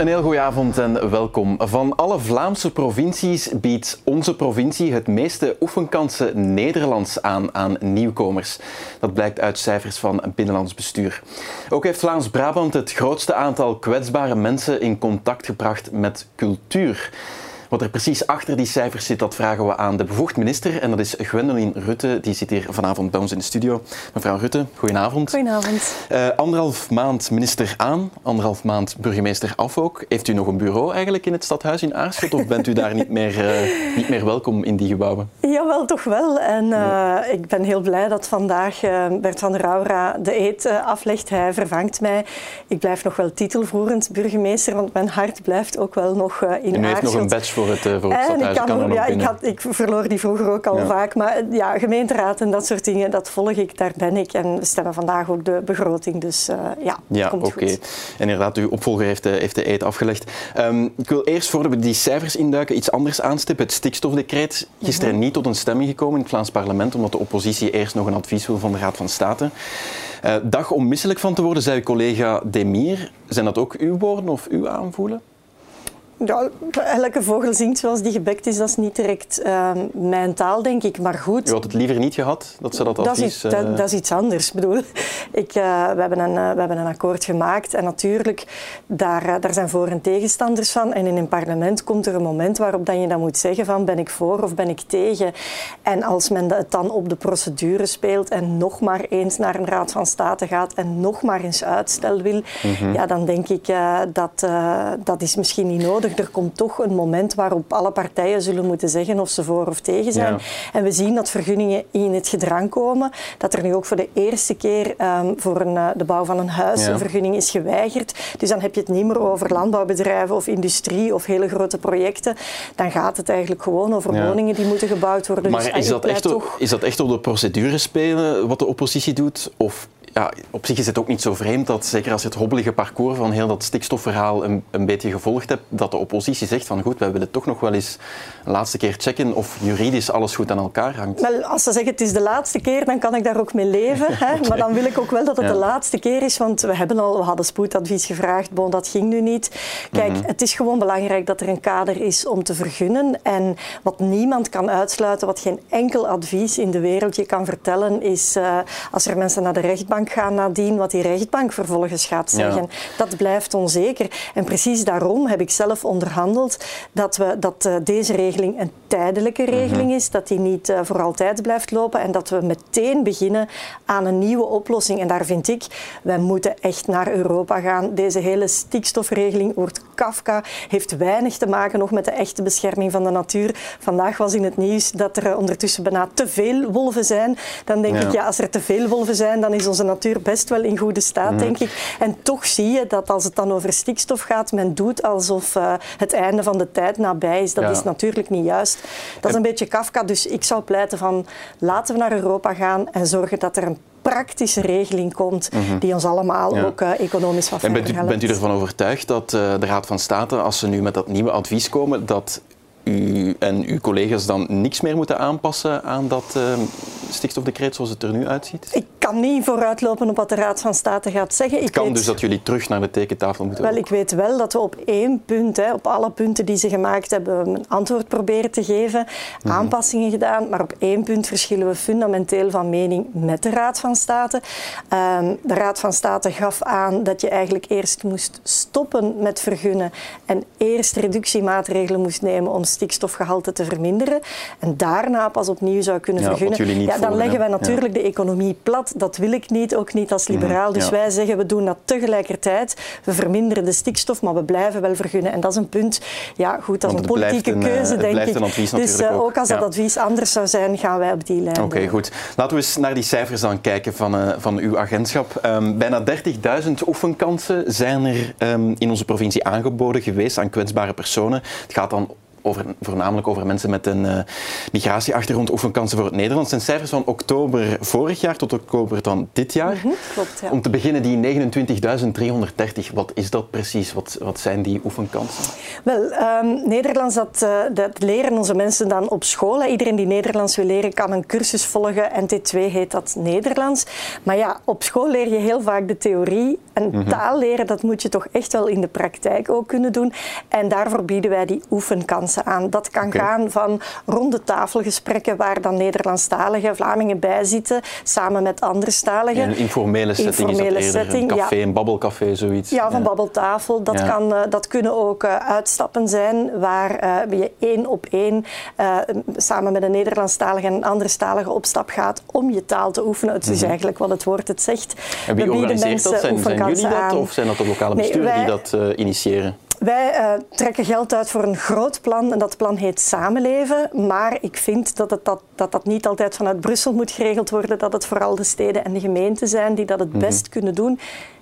Een heel goede avond en welkom. Van alle Vlaamse provincies biedt onze provincie het meeste oefenkansen Nederlands aan aan nieuwkomers. Dat blijkt uit cijfers van Binnenlands Bestuur. Ook heeft Vlaams-Brabant het grootste aantal kwetsbare mensen in contact gebracht met cultuur. Wat er precies achter die cijfers zit, dat vragen we aan de bevoegd minister. En dat is Gwendoline Rutte. Die zit hier vanavond bij ons in de studio. Mevrouw Rutte, goedenavond. Goedenavond. Uh, anderhalf maand minister aan, anderhalf maand burgemeester af ook. Heeft u nog een bureau eigenlijk in het stadhuis in Aarschot? Of bent u daar niet meer, uh, niet meer welkom in die gebouwen? Jawel, toch wel. En uh, ik ben heel blij dat vandaag Bert van der Raura de eet aflegt. Hij vervangt mij. Ik blijf nog wel titelvoerend burgemeester, want mijn hart blijft ook wel nog in Aarschot. En u heeft nog een badge voor het, voor het stadhuis. Ik, kan, ja, ik, had, ik, verloor die vroeger ook al ja. vaak. Maar ja, gemeenteraad en dat soort dingen, dat volg ik, daar ben ik. En we stemmen vandaag ook de begroting. Dus uh, ja, ja komt oké. Okay. En inderdaad, uw opvolger heeft de, heeft de eet afgelegd. Um, ik wil eerst, voordat we die cijfers induiken, iets anders aanstippen. Het stikstofdecreet. Gisteren mm -hmm. niet tot een stemming gekomen in het Vlaams parlement, omdat de oppositie eerst nog een advies wil van de Raad van State. Uh, dag om misselijk van te worden, zei uw collega Demir. Zijn dat ook uw woorden of uw aanvoelen? Ja, elke vogel zingt zoals die gebekt is. Dat is niet direct uh, mijn taal, denk ik. Maar goed. U had het liever niet gehad, dat ze dat advies... Dat is, dat, dat is iets anders. Ik bedoel, ik, uh, we, hebben een, uh, we hebben een akkoord gemaakt. En natuurlijk, daar, daar zijn voor- en tegenstanders van. En in een parlement komt er een moment waarop dan je dan moet zeggen van... ben ik voor of ben ik tegen? En als men het dan op de procedure speelt... en nog maar eens naar een raad van state gaat... en nog maar eens uitstel wil... Mm -hmm. ja, dan denk ik dat dat is misschien niet nodig er komt toch een moment waarop alle partijen zullen moeten zeggen of ze voor of tegen zijn. Ja. En we zien dat vergunningen in het gedrang komen. Dat er nu ook voor de eerste keer um, voor een, uh, de bouw van een huis ja. een vergunning is geweigerd. Dus dan heb je het niet meer over landbouwbedrijven of industrie of hele grote projecten. Dan gaat het eigenlijk gewoon over ja. woningen die moeten gebouwd worden. Maar dus is, dat echt, toch... is dat echt op de procedure spelen wat de oppositie doet? Of ja, op zich is het ook niet zo vreemd dat, zeker als je het hobbelige parcours van heel dat stikstofverhaal een, een beetje gevolgd hebt, dat de oppositie zegt van goed, wij willen toch nog wel eens een laatste keer checken of juridisch alles goed aan elkaar hangt. Wel, als ze zeggen het is de laatste keer, dan kan ik daar ook mee leven. Hè? okay. Maar dan wil ik ook wel dat het ja. de laatste keer is, want we hebben al, we hadden spoedadvies gevraagd, bon, dat ging nu niet. Kijk, mm -hmm. het is gewoon belangrijk dat er een kader is om te vergunnen. En wat niemand kan uitsluiten, wat geen enkel advies in de wereld je kan vertellen, is uh, als er mensen naar de rechtbank gaan nadien, wat die rechtbank vervolgens gaat zeggen. Ja. Dat blijft onzeker. En precies daarom heb ik zelf onderhandeld dat, we, dat uh, deze regeling een tijdelijke regeling mm -hmm. is, dat die niet uh, voor altijd blijft lopen en dat we meteen beginnen aan een nieuwe oplossing. En daar vind ik, wij moeten echt naar Europa gaan. Deze hele stikstofregeling wordt Kafka, heeft weinig te maken nog met de echte bescherming van de natuur. Vandaag was in het nieuws dat er ondertussen bijna te veel wolven zijn. Dan denk ja. ik, ja, als er te veel wolven zijn, dan is onze natuur best wel in goede staat, mm. denk ik. En toch zie je dat als het dan over stikstof gaat, men doet alsof uh, het einde van de tijd nabij is. Dat ja. is natuurlijk niet juist. Dat is een beetje Kafka, dus ik zou pleiten van laten we naar Europa gaan en zorgen dat er een praktische regeling komt mm -hmm. die ons allemaal ja. ook uh, economisch wat En bent u, bent u ervan overtuigd dat uh, de Raad van State, als ze nu met dat nieuwe advies komen, dat u en uw collega's dan niks meer moeten aanpassen aan dat uh, stikstofdecreet zoals het er nu uitziet? Ik kan niet vooruitlopen op wat de Raad van State gaat zeggen. Het ik kan weet, dus dat jullie terug naar de tekentafel moeten Wel, ik weet wel dat we op één punt, hè, op alle punten die ze gemaakt hebben, een antwoord proberen te geven, mm -hmm. aanpassingen gedaan, maar op één punt verschillen we fundamenteel van mening met de Raad van State. Um, de Raad van State gaf aan dat je eigenlijk eerst moest stoppen met vergunnen en eerst reductiemaatregelen moest nemen om stikstofgehalte te verminderen en daarna pas opnieuw zou kunnen ja, vergunnen. Ja, dan leggen wij natuurlijk ja. de economie plat. Dat wil ik niet, ook niet als liberaal. Dus wij zeggen we doen dat tegelijkertijd. We verminderen de stikstof, maar we blijven wel vergunnen. En dat is een punt, ja goed, dat is een politieke een, keuze, denk ik. dus uh, ook. ook als dat advies anders zou zijn, gaan wij op die lijn. Oké, okay, goed. Laten we eens naar die cijfers dan kijken van, uh, van uw agentschap. Um, bijna 30.000 oefenkansen zijn er um, in onze provincie aangeboden geweest aan kwetsbare personen. Het gaat dan over, voornamelijk over mensen met een uh, migratieachtergrond oefenkansen voor het Nederlands. zijn cijfers van oktober vorig jaar tot oktober van dit jaar. Mhm, klopt, ja. Om te beginnen die 29.330. Wat is dat precies? Wat, wat zijn die oefenkansen? Wel, um, Nederlands, dat, uh, dat, leren onze mensen dan op school. Iedereen die Nederlands wil leren kan een cursus volgen. En T2 heet dat Nederlands. Maar ja, op school leer je heel vaak de theorie. En mm -hmm. taal leren, dat moet je toch echt wel in de praktijk ook kunnen doen. En daarvoor bieden wij die oefenkansen aan. Dat kan okay. gaan van ronde tafelgesprekken waar dan Nederlandstaligen, Vlamingen bij zitten, samen met andere taligen. In een informele setting informele is dat eerder, een café, ja. een babbelcafé, zoiets. Ja, van babbeltafel. Dat, Ja. kan, uh, dat kunnen ook uh, uitstappen zijn waar uh, je één op één samen met een Nederlandstalige en een anderstalige op stap gaat om je taal te oefenen. Het is Mhm. eigenlijk wat het woord het zegt. En wie organiseert dat? Zijn, zijn jullie dat aan. of zijn dat de lokale Nee, besturen die dat eh, initiëren? Wij eh, trekken geld uit voor een groot plan en dat plan heet Samenleven. Maar ik vind dat, het, dat, dat dat niet altijd vanuit Brussel moet geregeld worden. Dat het vooral de steden en de gemeenten zijn die dat het best kunnen doen.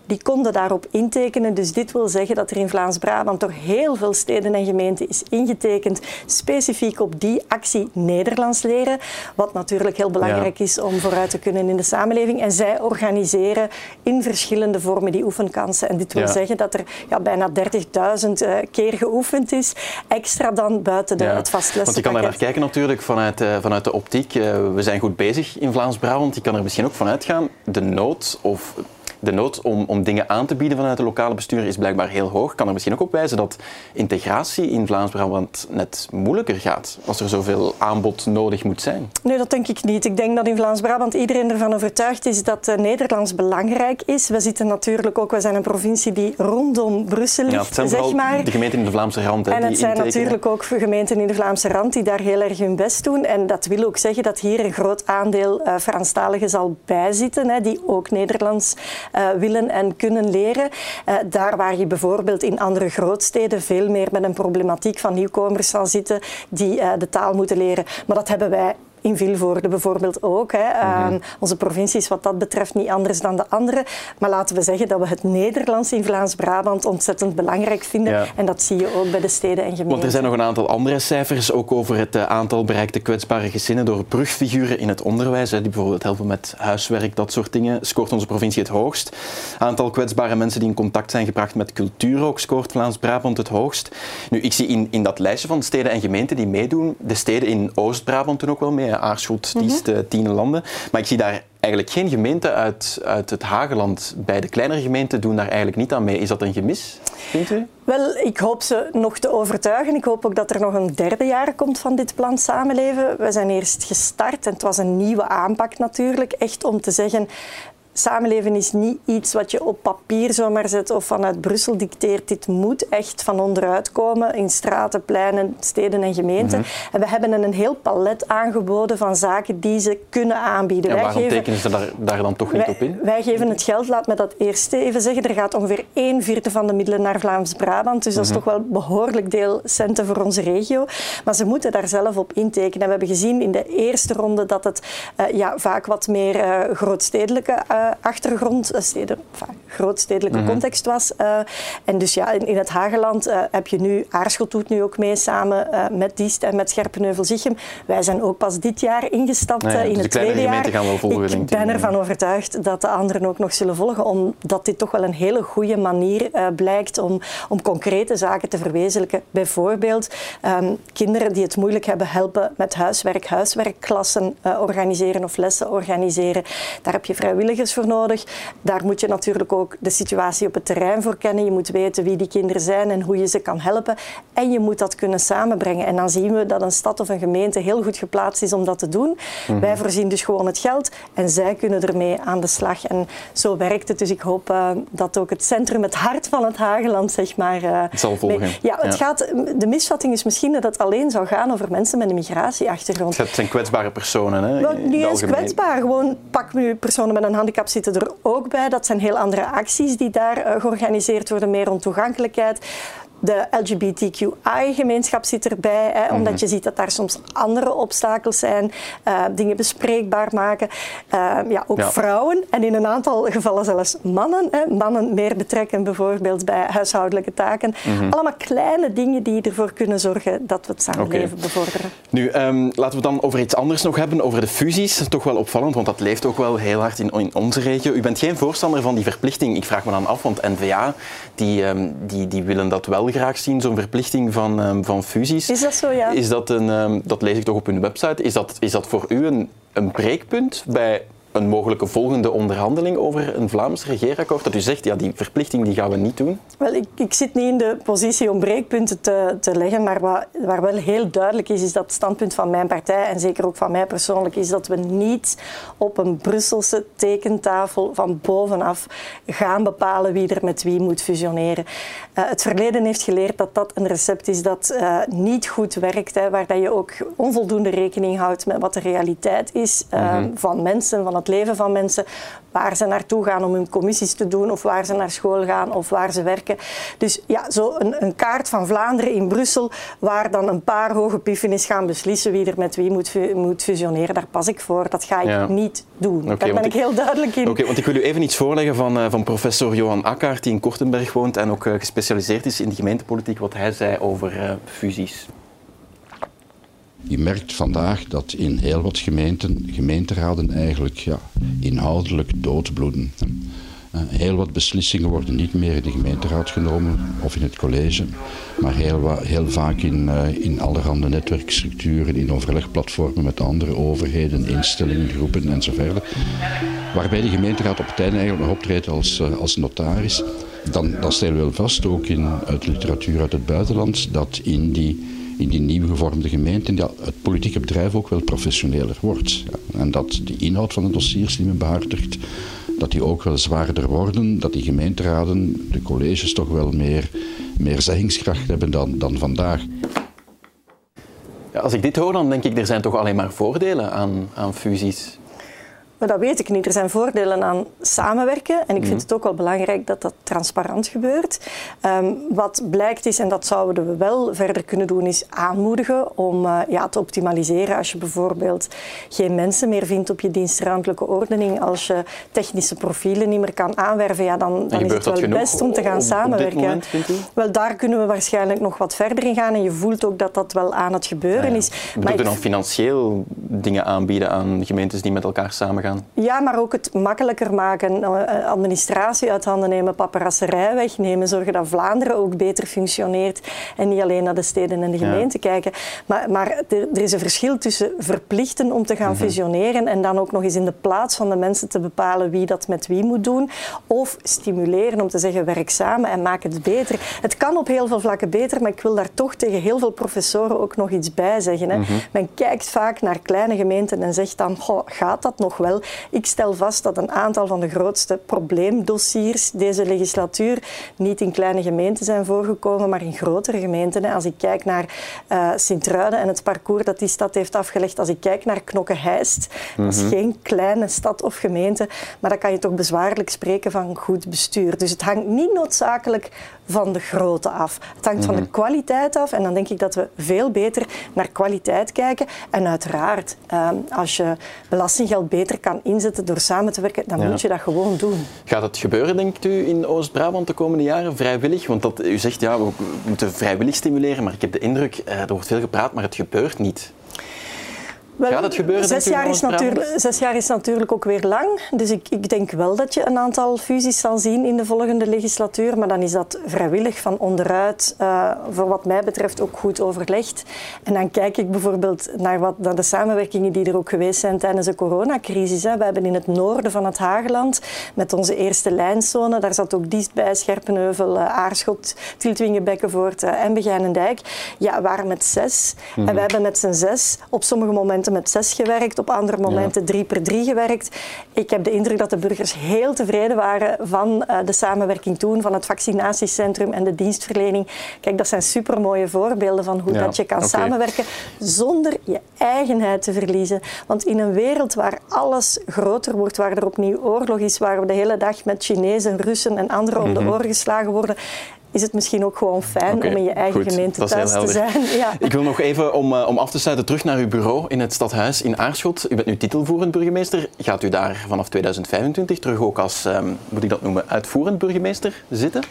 Die konden daarop intekenen. Dus dit wil zeggen dat er in Vlaams-Brabant door heel veel steden en gemeenten is ingetekend specifiek op die actie Nederlands leren. Wat natuurlijk heel belangrijk is om vooruit te kunnen in de samenleving. En zij organiseren in verschillende vormen die oefenkansen. En dit wil Ja. zeggen dat er ja, bijna 30.000 eh, keer geoefend is. Extra dan buiten de, Ja, het vastlessenpakket. Want je kan er naar kijken natuurlijk vanuit, eh, vanuit de optiek. Eh, we zijn goed bezig in Vlaams-Brabant. Je kan er misschien ook vanuit gaan. De nood of de nood om, om dingen aan te bieden vanuit de lokale bestuur is blijkbaar heel hoog. Kan er misschien ook op wijzen dat integratie in Vlaams-Brabant net moeilijker gaat als er zoveel aanbod nodig moet zijn. Nee, dat denk ik niet. Ik denk dat in Vlaams-Brabant iedereen ervan overtuigd is dat eh, Nederlands belangrijk is. We zitten natuurlijk ook, we zijn een provincie die rondom Brussel Ja, ligt, zijn zeg maar. de gemeenten in de Vlaamse rand hè, En het zijn intekenen. natuurlijk ook gemeenten in de Vlaamse rand die daar heel erg hun best doen. En dat wil ook zeggen dat hier een groot aandeel uh, Franstaligen zal bijzitten, hè, die ook Nederlands uh, willen en kunnen leren. Uh, daar waar je bijvoorbeeld in andere grootsteden veel meer met een problematiek van nieuwkomers zal zitten die uh, de taal moeten leren. Maar dat hebben wij in Vilvoorde bijvoorbeeld ook. Hè. Mm -hmm. uh, onze provincie is wat dat betreft niet anders dan de andere. Maar laten we zeggen dat we het Nederlands in Vlaams-Brabant ontzettend belangrijk vinden. Ja. En dat zie je ook bij de steden en gemeenten. Want er zijn nog een aantal andere cijfers, ook over het uh, aantal bereikte kwetsbare gezinnen door brugfiguren in het onderwijs, hè, die bijvoorbeeld helpen met huiswerk, dat soort dingen, scoort onze provincie het hoogst. Aantal kwetsbare mensen die in contact zijn gebracht met cultuur ook, scoort Vlaams-Brabant het hoogst. Nu, ik zie in, in dat lijstje van steden en gemeenten die meedoen, de steden in Oost-Brabant doen ook wel mee, Aarschot, Diest, mm -hmm. Tiene landen. Maar ik zie daar eigenlijk geen gemeenten uit, uit het Hageland bij de kleinere gemeenten doen daar eigenlijk niet aan mee. Is dat een gemis, vindt u? Wel, ik hoop ze nog te overtuigen. Ik hoop ook dat er nog een derde jaar komt van dit plan Samenleven. We zijn eerst gestart en het was een nieuwe aanpak natuurlijk. Echt om te zeggen, Samenleven is niet iets wat je op papier zomaar zet of vanuit Brussel dicteert. Dit moet echt van onderuit komen in straten, pleinen, steden en gemeenten. Mm -hmm. En we hebben een heel palet aangeboden van zaken die ze kunnen aanbieden. En wij waarom geven, tekenen ze daar, daar dan toch niet wij, op in? Wij geven het geld, laat me dat eerst even zeggen. Er gaat ongeveer een vierde van de middelen naar Vlaams-Brabant. Dus dat is -hmm. toch wel een behoorlijk deel centen voor onze regio. Maar ze moeten daar zelf op intekenen. En we hebben gezien in de eerste ronde dat het uh, ja, vaak wat meer uh, grootstedelijke uh, achtergrond, steden, enfin, grootstedelijke mm -hmm. context was. Uh, en dus ja, in, in het Hageland heb je nu, Aarschot doet nu ook mee samen met Diest en met Scherpenheuvel-Zichem. Wij zijn ook pas dit jaar ingestapt nou ja, in dus het de tweede jaar. Gaan wel volgen, ik ben ervan overtuigd dat de anderen ook nog zullen volgen, omdat dit toch wel een hele goede manier blijkt om, om concrete zaken te verwezenlijken. Bijvoorbeeld um, kinderen die het moeilijk hebben helpen met huiswerk, huiswerkklassen organiseren of lessen organiseren. Daar heb je vrijwilligers voor nodig. Daar moet je natuurlijk ook de situatie op het terrein voor kennen. Je moet weten wie die kinderen zijn en hoe je ze kan helpen. En je moet dat kunnen samenbrengen. En dan zien we dat een stad of een gemeente heel goed geplaatst is om dat te doen. Mm-hmm. Wij voorzien dus gewoon het geld en zij kunnen ermee aan de slag. En zo werkt het. Dus ik hoop uh, dat ook het centrum, het hart van het Hageland, zeg maar... Uh, het zal volgen. Mee, ja, het ja. Gaat, de misvatting is misschien dat het alleen zou gaan over mensen met een migratieachtergrond. Het zijn kwetsbare personen, hè? Niet eens kwetsbaar. Gewoon pak nu personen met een handicap zitten er ook bij. Dat zijn heel andere acties die daar uh, georganiseerd worden, meer rond toegankelijkheid. De LGBTQI-gemeenschap zit erbij, hè, omdat mhm. je ziet dat daar soms andere obstakels zijn, uh, dingen bespreekbaar maken. Uh, ja, ook vrouwen en in een aantal gevallen zelfs mannen. Hè, mannen meer betrekken bijvoorbeeld bij huishoudelijke taken. Mhm. Allemaal kleine dingen die ervoor kunnen zorgen dat we het samenleven bevorderen. Nu, um, laten we dan over iets anders nog hebben, over de fusies. Toch wel opvallend, want dat leeft ook wel heel hard in, in onze regio. U bent geen voorstander van die verplichting. Ik vraag me dan af, want NVA die, um, die, die willen dat wel graag zien, zo'n verplichting van, um, van fusies. Is dat zo, ja? Is dat, een, dat lees ik toch op hun website. Is dat, is dat voor u een, een breekpunt bij een mogelijke volgende onderhandeling over een Vlaams regeerakkoord? Dat u zegt, ja, die verplichting die gaan we niet doen? Wel, ik, ik zit niet in de positie om breekpunten te, te leggen, maar wat, waar wel heel duidelijk is, is dat het standpunt van mijn partij en zeker ook van mij persoonlijk is dat we niet op een Brusselse tekentafel van bovenaf gaan bepalen wie er met wie moet fusioneren. Uh, het verleden heeft geleerd dat dat een recept is dat uh, niet goed werkt, hè, waar dat je ook onvoldoende rekening houdt met wat de realiteit is uh, mm -hmm. van mensen, van het leven van mensen, waar ze naartoe gaan om hun commissies te doen of waar ze naar school gaan of waar ze werken. Dus ja, zo een, een kaart van Vlaanderen in Brussel waar dan een paar hoge piffenis gaan beslissen wie er met wie moet, moet fusioneren, daar pas ik voor. Dat ga ik niet doen. Okay, daar ben ik heel duidelijk in. Oké, want ik wil u even iets voorleggen van, uh, van professor Johan Akkaert, die in Kortenberg woont en ook uh, gespecialiseerd is in de gemeentepolitiek, wat hij zei over uh, fusies. Je merkt vandaag dat in heel wat gemeenten, gemeenteraden eigenlijk ja, inhoudelijk doodbloeden. Uh, heel wat beslissingen worden niet meer in de gemeenteraad genomen of in het college, maar heel, vaak in, uh, in allerhande netwerkstructuren, in overlegplatformen met andere overheden, instellingen, groepen enzovoort. Waarbij de gemeenteraad op het einde eigenlijk nog optreedt als, uh, als notaris. Dan, dan stellen we wel vast, ook in, uit literatuur uit het buitenland, dat in die in die nieuw gevormde gemeenten dat het politieke bedrijf ook wel professioneler wordt. Ja. En dat de inhoud van de dossiers die men behartigt, dat die ook wel zwaarder worden, dat die gemeenteraden, de colleges toch wel meer, meer zeggingskracht hebben dan, dan vandaag. Ja, als ik dit hoor, dan denk ik er zijn toch alleen maar voordelen aan, aan fusies. Maar dat weet ik niet. Er zijn voordelen aan samenwerken. En ik vind mhm. het ook wel belangrijk dat dat transparant gebeurt. Um, wat blijkt is, en dat zouden we wel verder kunnen doen, is aanmoedigen om uh, ja, te optimaliseren. Als je bijvoorbeeld geen mensen meer vindt op je dienstruimtelijke ordening, als je technische profielen niet meer kan aanwerven, ja, dan, dan is het wel best om te gaan samenwerken. Moment, wel, daar kunnen we waarschijnlijk nog wat verder in gaan. En je voelt ook dat dat wel aan het gebeuren ja, ja. is. Moet je dan financieel dingen aanbieden aan gemeentes die met elkaar Ja, maar ook het makkelijker maken. Eh, administratie uit handen nemen, paparasserij wegnemen. Zorgen dat Vlaanderen ook beter functioneert. En niet alleen naar de steden en de gemeenten kijken. Maar, maar er, er, is een verschil tussen verplichten om te gaan mhm. fusioneren. En dan ook nog eens in de plaats van de mensen te bepalen wie dat met wie moet doen. Of stimuleren om te zeggen werk samen en maak het beter. Het kan op heel veel vlakken beter, maar ik wil daar toch tegen heel veel professoren ook nog iets bij zeggen. Hè. Mhm. Men kijkt vaak naar kleine gemeenten en zegt dan, goh, gaat dat nog wel? Ik stel vast dat een aantal van de grootste probleemdossiers deze legislatuur niet in kleine gemeenten zijn voorgekomen, maar in grotere gemeenten. Als ik kijk naar uh, Sint-Truiden en het parcours dat die stad heeft afgelegd, als ik kijk naar Knokke-Heist, dat is mhm. geen kleine stad of gemeente, maar dan kan je toch bezwaarlijk spreken van goed bestuur. Dus het hangt niet noodzakelijk van de grootte af. Het hangt van de mhm. kwaliteit af en dan denk ik dat we veel beter naar kwaliteit kijken. En uiteraard, uh, als je belastinggeld beter kan kan inzetten door samen te werken, dan moet je dat gewoon doen. Gaat het gebeuren, denkt u, in Oost-Brabant de komende jaren, vrijwillig? Want dat, u zegt, ja, we moeten vrijwillig stimuleren, maar ik heb de indruk, eh, er wordt veel gepraat, maar het gebeurt niet. Wel, Gaat het gebeuren? Zes jaar, is natuurlijk, zes jaar is natuurlijk ook weer lang. Dus ik, ik, denk wel dat je een aantal fusies zal zien in de volgende legislatuur. Maar dan is dat vrijwillig van onderuit, uh, voor wat mij betreft, ook goed overlegd. En dan kijk ik bijvoorbeeld naar, wat, naar de samenwerkingen die er ook geweest zijn tijdens de coronacrisis. Hè. We hebben in het noorden van het Hageland, met onze eerste lijnzone, daar zat ook dichtbij Scherpenheuvel, uh, Aarschot, Tieltwingen, Bekkenvoort uh, en Begijnendijk. Ja, waren met zes. En mhm. we hebben met z'n zes op sommige momenten met zes gewerkt, op andere momenten drie per drie gewerkt. Ik heb de indruk dat de burgers heel tevreden waren van uh, de samenwerking toen, van het vaccinatiecentrum en de dienstverlening. Kijk, dat zijn supermooie voorbeelden van hoe dat je kan okay. samenwerken zonder je eigenheid te verliezen. Want in een wereld waar alles groter wordt, waar er opnieuw oorlog is, waar we de hele dag met Chinezen, Russen en anderen om de mhm. oren geslagen worden, is het misschien ook gewoon fijn om in je eigen gemeente thuis te zijn. Ja. Ik wil nog even, om, uh, om af te sluiten, terug naar uw bureau in het stadhuis in Aarschot. U bent nu titelvoerend burgemeester. Gaat u daar vanaf 2025 terug ook als, um, moet ik dat noemen, uitvoerend burgemeester zitten?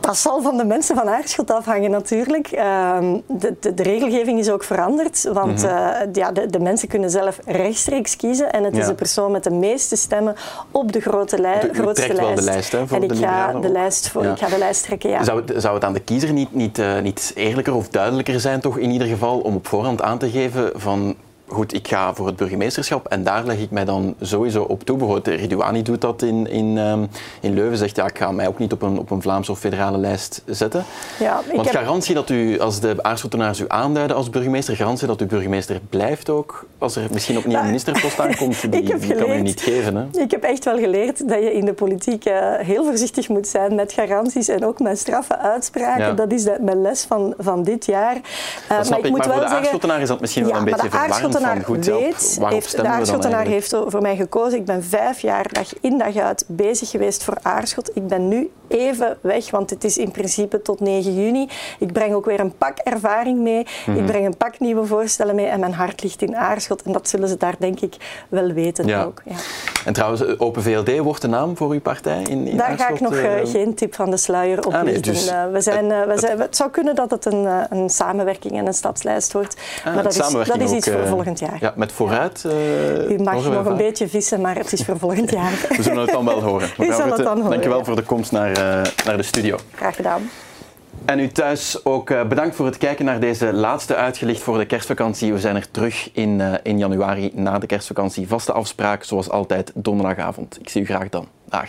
Dat zal van de mensen van Aarschot afhangen natuurlijk. Ehm, de, de, de, regelgeving is ook veranderd, want mhm. eh, ja, de, de, mensen kunnen zelf rechtstreeks kiezen en het is de persoon met de meeste stemmen op de grote lij grootste lijst. wel de lijst hè, voor en ik ga de lijst voor, ik ga de lijst trekken, ja. Zou het, zou het aan de kiezer niet, niet, uh, niet eerlijker of duidelijker zijn toch in ieder geval om op voorhand aan te geven van goed, ik ga voor het burgemeesterschap en daar leg ik mij dan sowieso op toe. Bijvoorbeeld Ridouani doet dat in, in, um, in Leuven, zegt ja, ik ga mij ook niet op een, op een Vlaamse of federale lijst zetten. Ja, Want heb... garantie dat u, als de Aarschottenaars u aanduiden als burgemeester, garantie dat u burgemeester blijft ook, als er misschien opnieuw een ministerpost aankomt, die, die geleerd, kan u niet geven. Hè? Ik heb echt wel geleerd dat je in de politiek uh, heel voorzichtig moet zijn met garanties en ook met straffe uitspraken. Ja. Dat is de, mijn les van, van dit jaar. Uh, dat snap maar ik, ik moet maar wel voor de zeggen, is dat misschien wel een beetje verwarrend Weet, heeft, de Aarschottenaar heeft voor mij gekozen. Ik ben vijf jaar dag in dag uit bezig geweest voor Aarschot. Ik ben nu even weg, want het is in principe tot 9 juni. Ik breng ook weer een pak ervaring mee. Ik mhm. breng een pak nieuwe voorstellen mee en mijn hart ligt in Aarschot. En dat zullen ze daar denk ik wel weten ja. ook. Ja. En trouwens, Open VLD wordt de naam voor uw partij in, in Daar ga ik nog uh, geen tip van de sluier op ah, nee, dus, uh, we zijn, uh, we zijn, Het zou kunnen dat het een, een samenwerking en een stadslijst wordt. Ah, maar dat is, dat is iets voor volgend jaar. Ja, met vooruit. U mag nog een beetje vissen, maar het is voor volgend jaar. we zullen het dan wel horen. Mevrouw Rutte, dankjewel voor de komst naar uh, naar de studio. Graag gedaan. En u thuis ook uh, bedankt voor het kijken naar deze laatste uitgelicht voor de kerstvakantie. We zijn er terug in, in januari na de kerstvakantie. Vaste afspraak, zoals altijd, donderdagavond. Ik zie u graag dan. Dag.